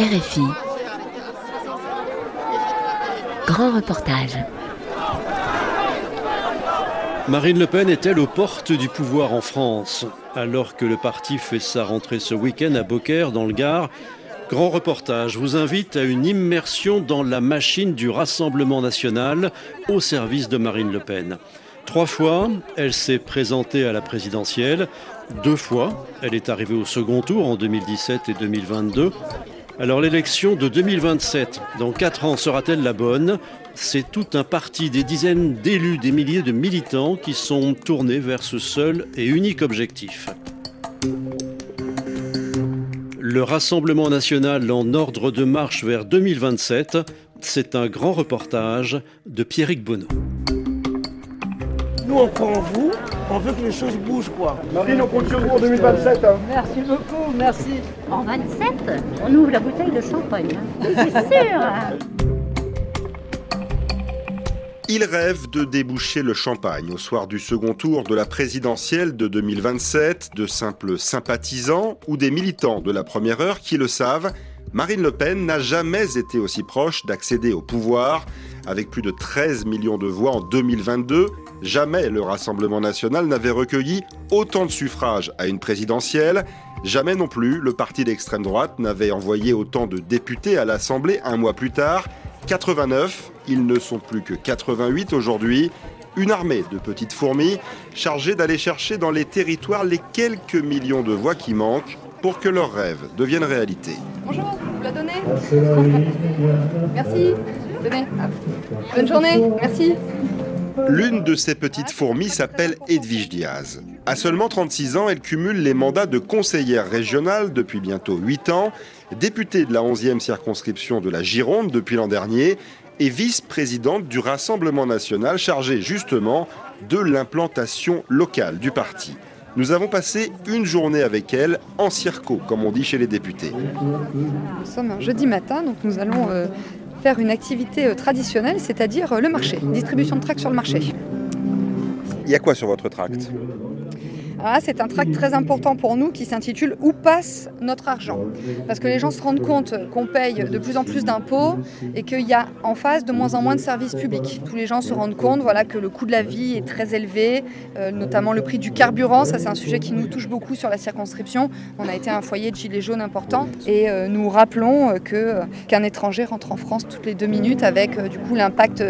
RFI. Grand reportage. Marine Le Pen est-elle aux portes du pouvoir en France? Alors que le parti fait sa rentrée ce week-end à Beaucaire, dans le Gard, Grand reportage vous invite à une immersion dans la machine du Rassemblement national au service de Marine Le Pen. Trois fois, elle s'est présentée à la présidentielle. Deux fois, elle est arrivée au second tour en 2017 et 2022. Alors l'élection de 2027, dans quatre ans, sera-t-elle la bonne? C'est tout un parti, des dizaines d'élus, des milliers de militants qui sont tournés vers ce seul et unique objectif. Le Rassemblement national en ordre de marche vers 2027, c'est un grand reportage de Pierrick Bonneau. Nous, on vous, on veut que les choses bougent, quoi. Marine, on compte sur vous en 2027. Hein. Merci beaucoup, merci. En 27, on ouvre la bouteille de champagne. hein. C'est sûr. Il rêve de déboucher le champagne au soir du second tour de la présidentielle de 2027, de simples sympathisants ou des militants de la première heure qui le savent. Marine Le Pen n'a jamais été aussi proche d'accéder au pouvoir. Avec plus de 13 millions de voix en 2022, jamais le Rassemblement national n'avait recueilli autant de suffrages à une présidentielle. Jamais non plus le parti d'extrême droite n'avait envoyé autant de députés à l'Assemblée un mois plus tard. 89, ils ne sont plus que 88 aujourd'hui. Une armée de petites fourmis chargée d'aller chercher dans les territoires les quelques millions de voix qui manquent pour que leurs rêves deviennent réalité. Bonjour, vous la donnez Merci. Tenez. Bonne journée, merci. L'une de ces petites fourmis s'appelle Edwige Diaz. À seulement 36 ans, elle cumule les mandats de conseillère régionale depuis bientôt 8 ans, députée de la 11e circonscription de la Gironde depuis l'an dernier et vice-présidente du Rassemblement national chargée justement de l'implantation locale du parti. Nous avons passé une journée avec elle en circo, comme on dit chez les députés. Nous sommes un jeudi matin, donc nous allons euh, faire une activité euh, traditionnelle, c'est-à-dire euh, le marché, distribution de tracts sur le marché. Il y a quoi sur votre tract Ah, c'est un tract très important pour nous qui s'intitule Où passe notre argent Parce que les gens se rendent compte qu'on paye de plus en plus d'impôts et qu'il y a en face de moins en moins de services publics. Tous les gens se rendent compte voilà, que le coût de la vie est très élevé, euh, notamment le prix du carburant. Ça, c'est un sujet qui nous touche beaucoup sur la circonscription. On a été un foyer de gilets jaunes important et euh, nous rappelons euh, qu'un étranger rentre en France toutes les deux minutes avec du coup l'impact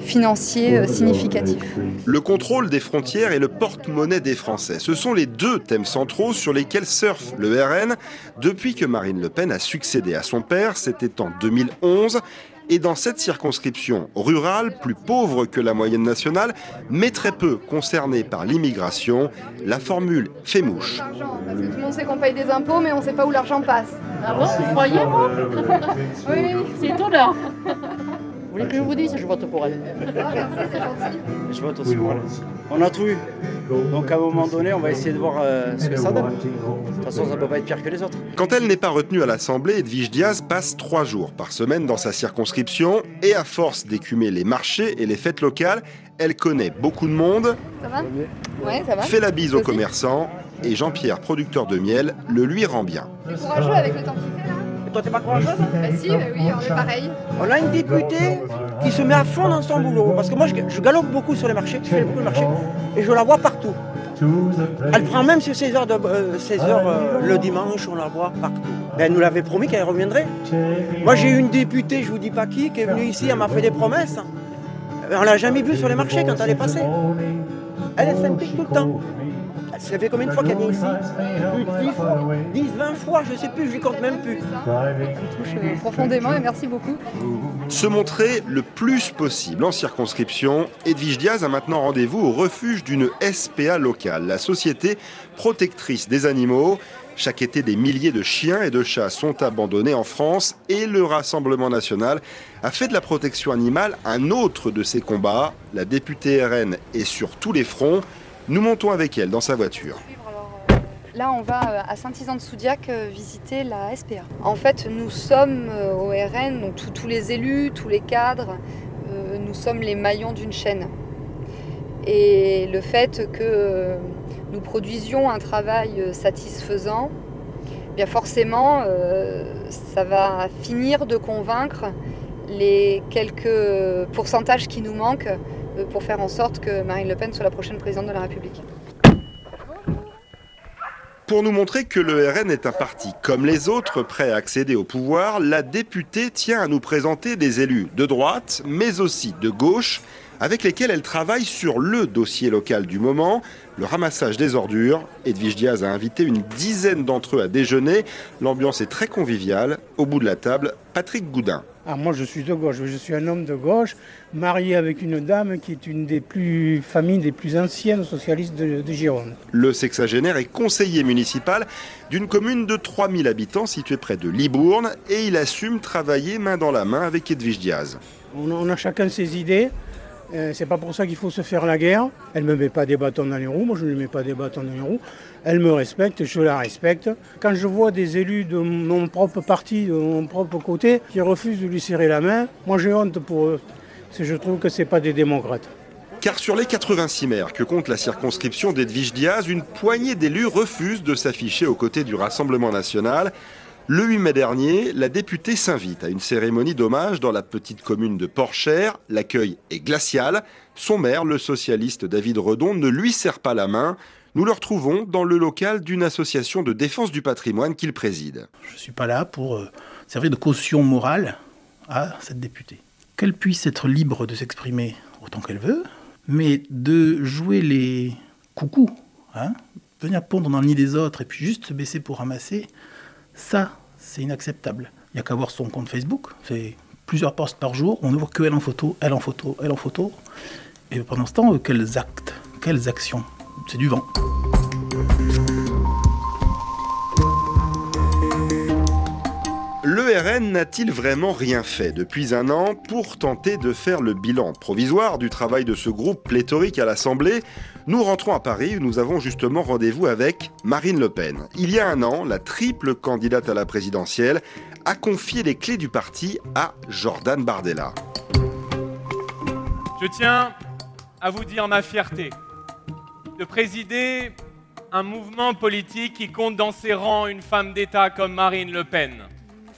financier significatif. Le contrôle des frontières et le porte-monnaie des Français. Ce sont les deux thèmes centraux sur lesquels surfe le RN depuis que Marine Le Pen a succédé à son père, c'était en 2011. Et dans cette circonscription rurale, plus pauvre que la moyenne nationale, mais très peu concernée par l'immigration, la formule fait mouche. L'argent, Parce que tout le monde sait qu'on paye des impôts, mais on ne sait pas où l'argent passe. Ah bon, vous croyez, moi Oui, oui. C'est étonnant. Voulez que je vous dise Je vote pour elle. Merci, c'est gentil. Je vote aussi pour elle. On a tout eu. Donc à un moment donné, on va essayer de voir euh, ce que ça donne. De toute façon, ça ne peut pas être pire que les autres. Quand elle n'est pas retenue à l'Assemblée, Edwige Diaz passe trois jours par semaine dans sa circonscription et à force d'écumer les marchés et les fêtes locales, elle connaît beaucoup de monde, Ça va? Ouais, ça va. fait la bise aux commerçants et Jean-Pierre, producteur de miel, le lui rend bien. T'es courageux avec le temps qu'il fait là Et toi, t'es pas courageuse Bah si, bah oui, on est pareil. On a une députée qui se met à fond dans son boulot. Parce que moi, je, je galope beaucoup sur les marchés, je fais beaucoup de marchés, et je la vois partout. Elle prend même sur ses heures, de, euh, ses heures euh, le dimanche, on la voit partout. Ben, elle nous l'avait promis qu'elle reviendrait. Moi, j'ai eu une députée, je vous dis pas qui, qui est venue ici, elle m'a fait des promesses. On l'a jamais vue sur les marchés quand elle est passée. Elle est sympathique tout le temps. Ça fait combien de fois qu'elle vient ici Plus de 10 fois, 10, 20 fois, je sais plus, je ne compte même plus. Ça me touche euh, profondément et merci beaucoup. Se montrer le plus possible en circonscription, Edwige Diaz a maintenant rendez-vous au refuge d'une SPA locale, la Société protectrice des animaux. Chaque été, des milliers de chiens et de chats sont abandonnés en France et le Rassemblement national a fait de la protection animale un autre de ses combats. La députée RN est sur tous les fronts. Nous montons avec elle dans sa voiture. Là, on va euh, à Saint-Isan-de-Soudiac euh, visiter la SPA. En fait, nous sommes euh, au RN, donc tous- les élus, tous les cadres, nous sommes les maillons d'une chaîne. Et le fait que nous produisions un travail satisfaisant eh bien forcément, ça va finir de convaincre les quelques pourcentages qui nous manquent pour faire en sorte que Marine Le Pen soit la prochaine présidente de la République. Pour nous montrer que le RN est un parti comme les autres, prêt à accéder au pouvoir, la députée tient à nous présenter des élus de droite, mais aussi de gauche, avec lesquels elle travaille sur le dossier local du moment, le ramassage des ordures. Edwige Diaz a invité une dizaine d'entre eux à déjeuner. L'ambiance est très conviviale. Au bout de la table, Patrick Goudin. Ah, moi, je suis de gauche. Je suis un homme de gauche, marié avec une dame qui est une des plus familles des plus anciennes socialistes de, de Gironde. Le sexagénaire est conseiller municipal d'une commune de 3000 habitants située près de Libourne et il assume travailler main dans la main avec Edwige Diaz. On a chacun ses idées. Euh, c'est pas pour ça qu'il faut se faire la guerre. Elle me met pas des bâtons dans les roues, moi je ne lui mets pas des bâtons dans les roues. Elle me respecte, je la respecte. Quand je vois des élus de mon propre parti, de mon propre côté, qui refusent de lui serrer la main, moi j'ai honte pour eux. Je trouve que c'est pas des démocrates. Car sur les 86 maires que compte la circonscription d'Edwige Diaz, une poignée d'élus refusent de s'afficher aux côtés du Rassemblement national. Le 8 mai dernier, la députée s'invite à une cérémonie d'hommage dans la petite commune de Porchère. L'accueil est glacial. Son maire, le socialiste David Redon, ne lui serre pas la main. Nous le retrouvons dans le local d'une association de défense du patrimoine qu'il préside. Je ne suis pas là pour euh, servir de caution morale à cette députée. Qu'elle puisse être libre de s'exprimer autant qu'elle veut, mais de jouer les coucous, hein, venir pondre dans le nid des autres et puis juste se baisser pour ramasser, ça, c'est inacceptable. Il n'y a qu'à voir son compte Facebook, c'est plusieurs posts par jour, on ne voit que elle en photo, elle en photo, elle en photo. Et pendant ce temps, quels actes, quelles actions? C'est du vent. Le n'a-t-il vraiment rien fait depuis un an pour tenter de faire le bilan provisoire du travail de ce groupe pléthorique à l'Assemblée? Nous rentrons à Paris où nous avons justement rendez-vous avec Marine Le Pen. Il y a un an, la triple candidate à la présidentielle a confié les clés du parti à Jordan Bardella. Je tiens à vous dire ma fierté de présider un mouvement politique qui compte dans ses rangs une femme d'État comme Marine Le Pen.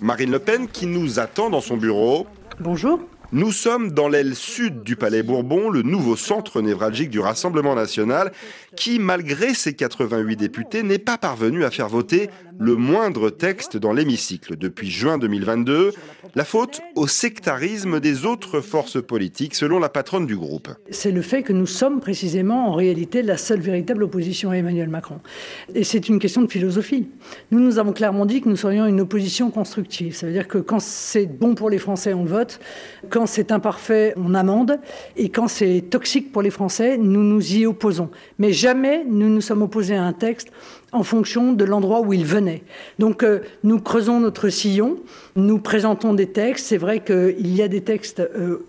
Marine Le Pen qui nous attend dans son bureau. Bonjour. Nous sommes dans l'aile sud du Palais Bourbon, le nouveau centre névralgique du Rassemblement national, qui, malgré ses 88 députés, n'est pas parvenu à faire voter le moindre texte dans l'hémicycle depuis juin 2022. La faute au sectarisme des autres forces politiques, selon la patronne du groupe. C'est le fait que nous sommes précisément en réalité la seule véritable opposition à Emmanuel Macron. Et c'est une question de philosophie. Nous, nous avons clairement dit que nous serions une opposition constructive. Ça veut dire que quand c'est bon pour les Français, on vote. Quand c'est imparfait, on amende. Et quand c'est toxique pour les Français, nous nous y opposons. Mais jamais nous nous sommes opposés à un texte en fonction de l'endroit où il venait. Donc euh, nous creusons notre sillon, nous présentons des textes. C'est vrai qu'il y a des textes euh,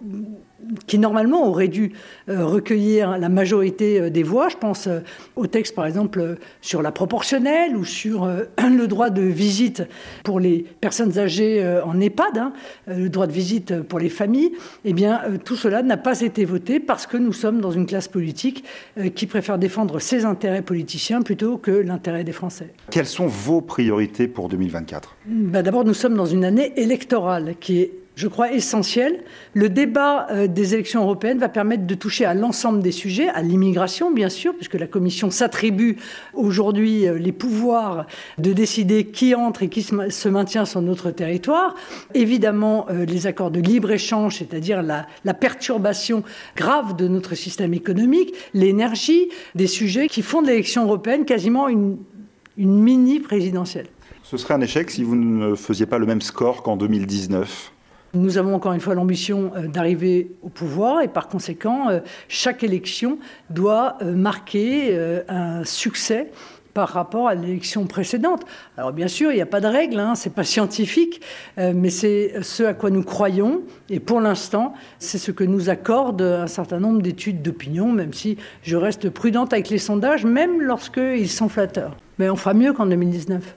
qui normalement auraient dû euh, recueillir la majorité euh, des voix. Je pense euh, au texte par exemple sur la proportionnelle ou sur le droit de visite pour les personnes âgées en EHPAD, hein, le droit de visite pour les familles. Eh bien, tout cela n'a pas été voté parce que nous sommes dans une classe politique qui préfère défendre ses intérêts politiciens plutôt que l'intérêt des Français. Quelles sont vos priorités pour 2024 bah, D'abord, nous sommes dans une année électorale qui est je crois, essentiel. Le débat euh, des élections européennes va permettre de toucher à l'ensemble des sujets, à l'immigration, bien sûr, puisque la Commission s'attribue aujourd'hui euh, les pouvoirs de décider qui entre et qui se maintient sur notre territoire. Évidemment, euh, les accords de libre-échange, c'est-à-dire la, perturbation grave de notre système économique, l'énergie, des sujets qui font de l'élection européenne quasiment une, une mini présidentielle. Ce serait un échec si vous ne faisiez pas le même score qu'en 2019 nous avons encore une fois l'ambition euh, d'arriver au pouvoir et par conséquent, euh, chaque élection doit euh, marquer un succès par rapport à l'élection précédente. Alors bien sûr, il n'y a pas de règle, hein, c'est pas scientifique, mais c'est ce à quoi nous croyons. Et pour l'instant, c'est ce que nous accorde un certain nombre d'études d'opinion, même si je reste prudente avec les sondages, même lorsqu'ils sont flatteurs. Mais on fera mieux qu'en 2019.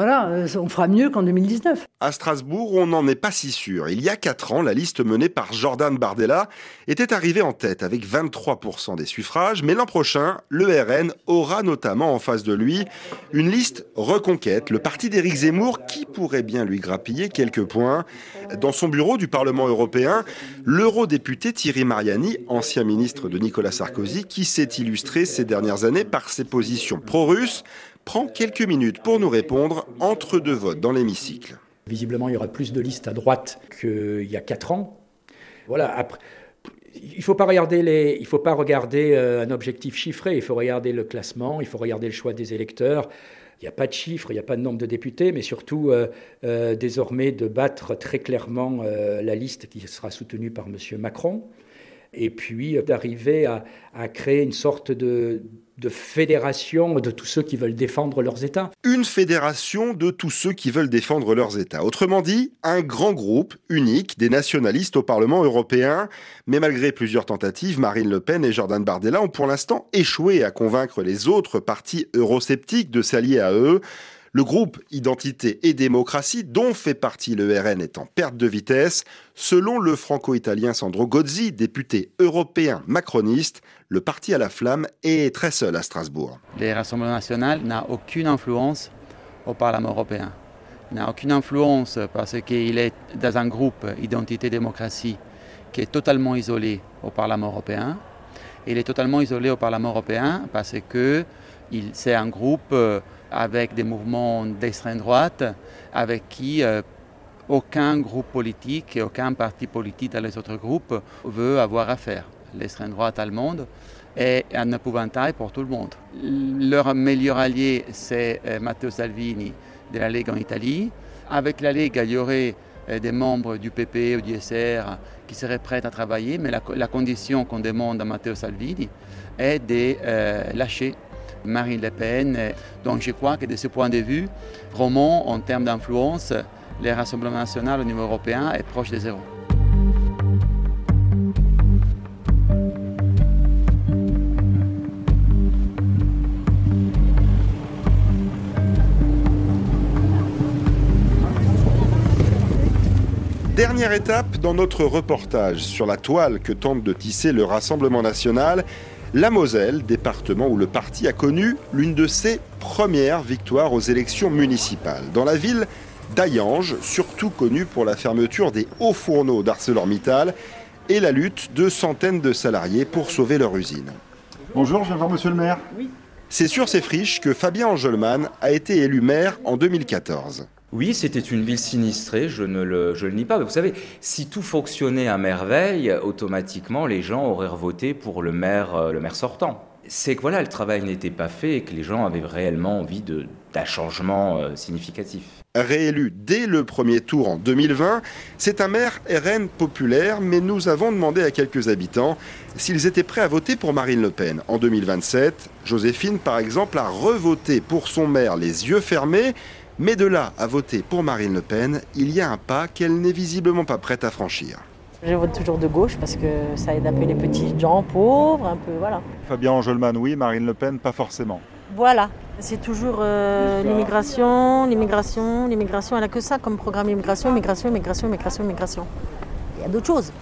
Voilà, euh, on fera mieux qu'en 2019. À Strasbourg, on n'en est pas si sûr. Il y a quatre ans, la liste menée par Jordan Bardella était arrivée en tête avec 23% des suffrages, mais l'an prochain, le RN aura notamment en face de lui une liste reconquête, le parti d'Éric Zemmour qui pourrait bien lui grappiller quelques points. Dans son bureau du Parlement européen, l'eurodéputé Thierry Mariani, ancien ministre de Nicolas Sarkozy, qui s'est illustré ces dernières années par ses positions pro-russes, prend quelques minutes pour nous répondre entre deux votes dans l'hémicycle. Visiblement, il y aura plus de listes à droite qu'il y a quatre ans. Voilà, il ne faut pas regarder, les, il faut pas regarder euh, un objectif chiffré, il faut regarder le classement, il faut regarder le choix des électeurs. Il n'y a pas de chiffres, il n'y a pas de nombre de députés, mais surtout euh, euh, désormais de battre très clairement la liste qui sera soutenue par M. Macron, et puis d'arriver à créer une sorte de, de fédération de tous ceux qui veulent défendre leurs États. Une fédération de tous ceux qui veulent défendre leurs États. Autrement dit, un grand groupe unique des nationalistes au Parlement européen. Mais malgré plusieurs tentatives, Marine Le Pen et Jordan Bardella ont pour l'instant échoué à convaincre les autres partis eurosceptiques de s'allier à eux. Le groupe Identité et démocratie, dont fait partie le RN, est en perte de vitesse. Selon le franco-italien Sandro Gozzi, député européen macroniste, le parti à la flamme est très seul à Strasbourg. Le Rassemblement national n'a aucune influence au Parlement européen. N'a aucune influence parce qu'il est dans un groupe Identité et démocratie qui est totalement isolé au Parlement européen. Il est totalement isolé au Parlement européen parce que c'est un groupe euh, avec des mouvements d'extrême droite, avec qui euh, aucun groupe politique et aucun parti politique dans les autres groupes veut avoir affaire. L'extrême droite allemande est un épouvantail pour tout le monde. Leur meilleur allié, c'est euh, Matteo Salvini de la Lega en Italie. Avec la Lega, il y aurait euh, des membres du PP ou du SR qui seraient prêts à travailler, mais la, condition qu'on demande à Matteo Salvini est de lâcher Marine Le Pen. Donc je crois que de ce point de vue, vraiment en termes d'influence, le Rassemblement national au niveau européen est proche de zéro. Dernière étape dans notre reportage sur la toile que tente de tisser le Rassemblement national, la Moselle, département où le parti a connu l'une de ses premières victoires aux élections municipales. Dans la ville d'Ayange, surtout connue pour la fermeture des hauts fourneaux d'ArcelorMittal et la lutte de centaines de salariés pour sauver leur usine. Bonjour, je viens voir monsieur le maire. C'est sur ces friches que Fabien Angelman a été élu maire en 2014. Oui, c'était une ville sinistrée, je ne le, nie pas. Mais vous savez, si tout fonctionnait à merveille, automatiquement les gens auraient voté pour le maire, euh, le maire sortant. C'est que voilà, le travail n'était pas fait et que les gens avaient réellement envie d'un changement euh, significatif. Réélu dès le premier tour en 2020, c'est un maire RN populaire, mais nous avons demandé à quelques habitants s'ils étaient prêts à voter pour Marine Le Pen. En 2027, Joséphine, par exemple, a revoté pour son maire les yeux fermés mais de là à voter pour Marine Le Pen, il y a un pas qu'elle n'est visiblement pas prête à franchir. Je vote toujours de gauche parce que ça aide un peu les petits gens pauvres, un peu voilà. Fabien Angelman, oui, Marine Le Pen, pas forcément. Voilà, c'est toujours euh, l'immigration, l'immigration, l'immigration. Elle a que ça comme programme immigration, immigration, immigration, immigration, immigration. Il y a d'autres choses.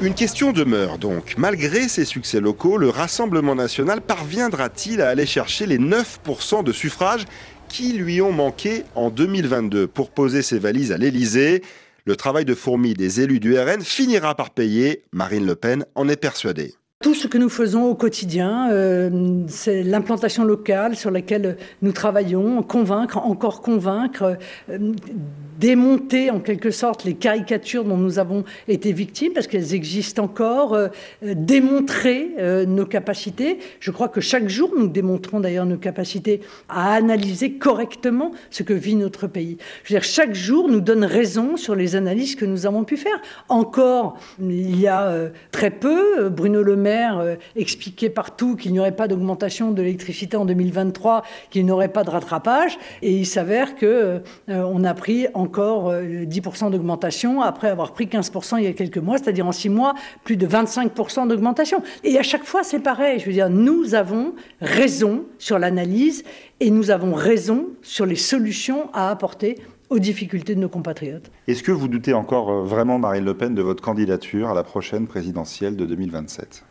Une question demeure donc. Malgré ses succès locaux, le Rassemblement national parviendra-t-il à aller chercher les 9% de suffrages qui lui ont manqué en 2022 pour poser ses valises à l'Élysée Le travail de fourmi des élus du RN finira par payer. Marine Le Pen en est persuadée. Tout ce que nous faisons au quotidien, euh, c'est l'implantation locale sur laquelle nous travaillons, convaincre, encore convaincre, euh, démonter en quelque sorte les caricatures dont nous avons été victimes, parce qu'elles existent encore, euh, démontrer nos capacités. Je crois que chaque jour, nous démontrons d'ailleurs nos capacités à analyser correctement ce que vit notre pays. Je veux dire, chaque jour nous donne raison sur les analyses que nous avons pu faire. Encore, il y a très peu, Bruno Le Maire euh, expliquait partout qu'il n'y aurait pas d'augmentation de l'électricité en 2023, qu'il n'y aurait pas de rattrapage. Et il s'avère que euh, on a pris en encore 10% d'augmentation après avoir pris 15% il y a quelques mois, c'est-à-dire en six mois, plus de 25% d'augmentation. Et à chaque fois, c'est pareil. Je veux dire, nous avons raison sur l'analyse et nous avons raison sur les solutions à apporter aux difficultés de nos compatriotes. Est-ce que vous doutez encore euh, vraiment, Marine Le Pen, de votre candidature à la prochaine présidentielle de 2027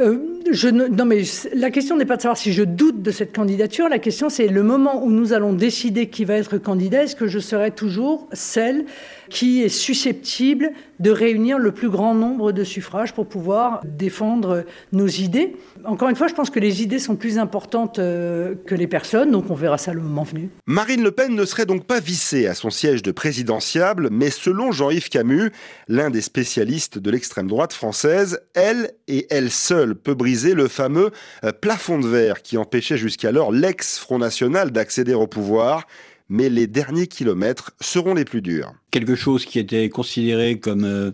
euh, je non, mais la question n'est pas de savoir si je doute de cette candidature. La question, c'est le moment où nous allons décider qui va être candidat. Est-ce que je serai toujours celle qui est susceptible de réunir le plus grand nombre de suffrages pour pouvoir défendre nos idées Encore une fois, je pense que les idées sont plus importantes euh, que les personnes, donc on verra ça le moment venu. Marine Le Pen ne serait donc pas vissée à son siège de présidentiable, mais selon Jean-Yves Camus, l'un des spécialistes de l'extrême droite française, elle et elle seule peut briser le fameux euh, plafond de verre qui empêchait jusqu'alors l'ex-Front National d'accéder au pouvoir mais les derniers kilomètres seront les plus durs. Quelque chose qui était considéré comme euh,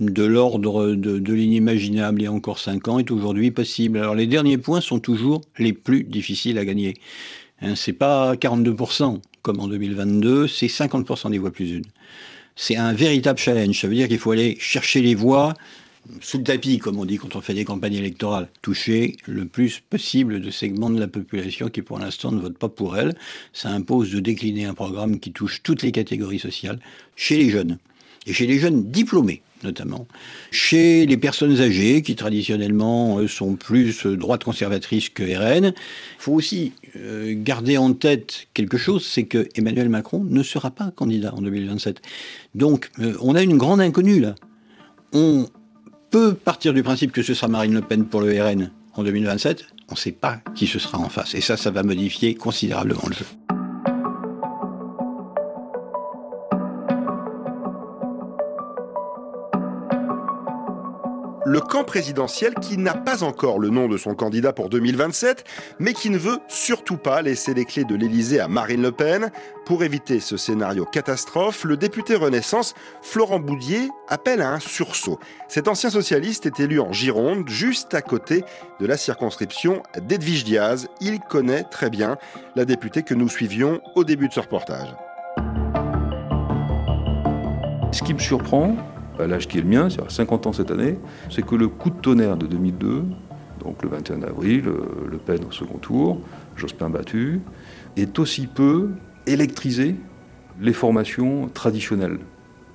de l'ordre de, l'inimaginable il y a encore cinq ans est aujourd'hui possible. Alors les derniers points sont toujours les plus difficiles à gagner. Hein, c'est pas 42% comme en 2022, c'est 50% des voix plus une. C'est un véritable challenge. Ça veut dire qu'il faut aller chercher les voix sous le tapis, comme on dit quand on fait des campagnes électorales, toucher le plus possible de segments de la population qui pour l'instant ne votent pas pour elle. Ça impose de décliner un programme qui touche toutes les catégories sociales chez les jeunes, et chez les jeunes diplômés notamment, chez les personnes âgées qui traditionnellement euh, sont plus euh, droite conservatrice que RN. Il faut aussi euh, garder en tête quelque chose, c'est que Emmanuel Macron ne sera pas candidat en 2027. Donc on a une grande inconnue là. On peut partir du principe que ce sera Marine Le Pen pour le RN en 2027. On ne sait pas qui ce sera en face. Et ça, ça va modifier considérablement le jeu. Camp présidentiel qui n'a pas encore le nom de son candidat pour 2027, mais qui ne veut surtout pas laisser les clés de l'Élysée à Marine Le Pen. Pour éviter ce scénario catastrophe, le député Renaissance Florent Boudier appelle à un sursaut. Cet ancien socialiste est élu en Gironde, juste à côté de la circonscription d'Edwige Diaz. Il connaît très bien la députée que nous suivions au début de ce reportage. Ce qui me surprend, à l'âge qui est le mien, c'est-à-dire 50 ans cette année, c'est que le coup de tonnerre de 2002, donc le 21 avril, euh, Le Pen au second tour, Jospin battu, est aussi peu électrisé les formations traditionnelles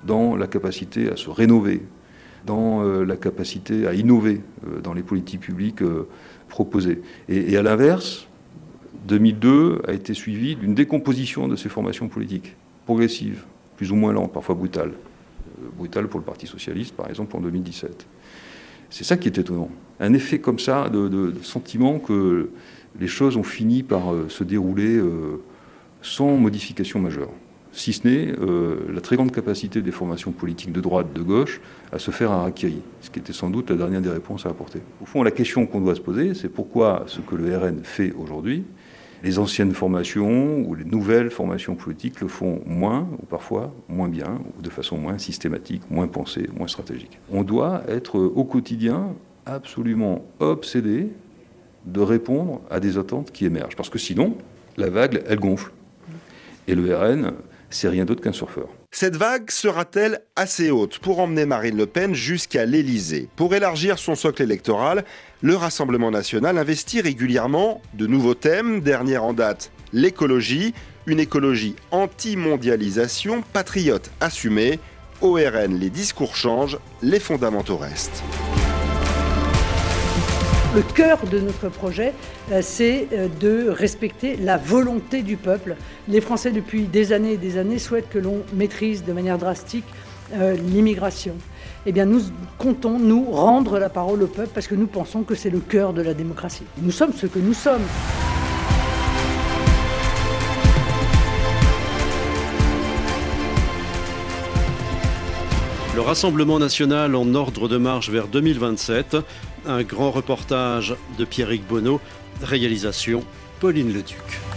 dans la capacité à se rénover, dans euh, la capacité à innover euh, dans les politiques publiques proposées. Et à l'inverse, 2002 a été suivi d'une décomposition de ces formations politiques, progressive, plus ou moins lente, parfois brutale brutal pour le Parti socialiste, par exemple, en 2017. C'est ça qui est étonnant. Un effet comme ça de, sentiment que les choses ont fini par euh, se dérouler euh, sans modification majeure, si ce n'est euh, la très grande capacité des formations politiques de droite, de gauche, à se faire un raquille, ce qui était sans doute la dernière des réponses à apporter. Au fond, la question qu'on doit se poser, c'est pourquoi ce que le RN fait aujourd'hui les anciennes formations ou les nouvelles formations politiques le font moins, ou parfois moins bien, ou de façon moins systématique, moins pensée, moins stratégique. On doit être au quotidien absolument obsédé de répondre à des attentes qui émergent. Parce que sinon, la vague, elle gonfle. Et le RN, c'est rien d'autre qu'un surfeur. Cette vague sera-t-elle assez haute pour emmener Marine Le Pen jusqu'à l'Élysée? Pour élargir son socle électoral, le Rassemblement national investit régulièrement de nouveaux thèmes. Dernier en date, l'écologie, une écologie anti-mondialisation, patriote assumée. Au RN, les discours changent, les fondamentaux restent. Le cœur de notre projet, euh, c'est euh, de respecter la volonté du peuple. Les Français, depuis des années et des années, souhaitent que l'on maîtrise de manière drastique euh, l'immigration. Eh bien, nous comptons, nous, rendre la parole au peuple parce que nous pensons que c'est le cœur de la démocratie. Nous sommes ce que nous sommes. Le Rassemblement national en ordre de marche vers 2027 un grand reportage de Pierrick Bonneau, réalisation Pauline Leduc.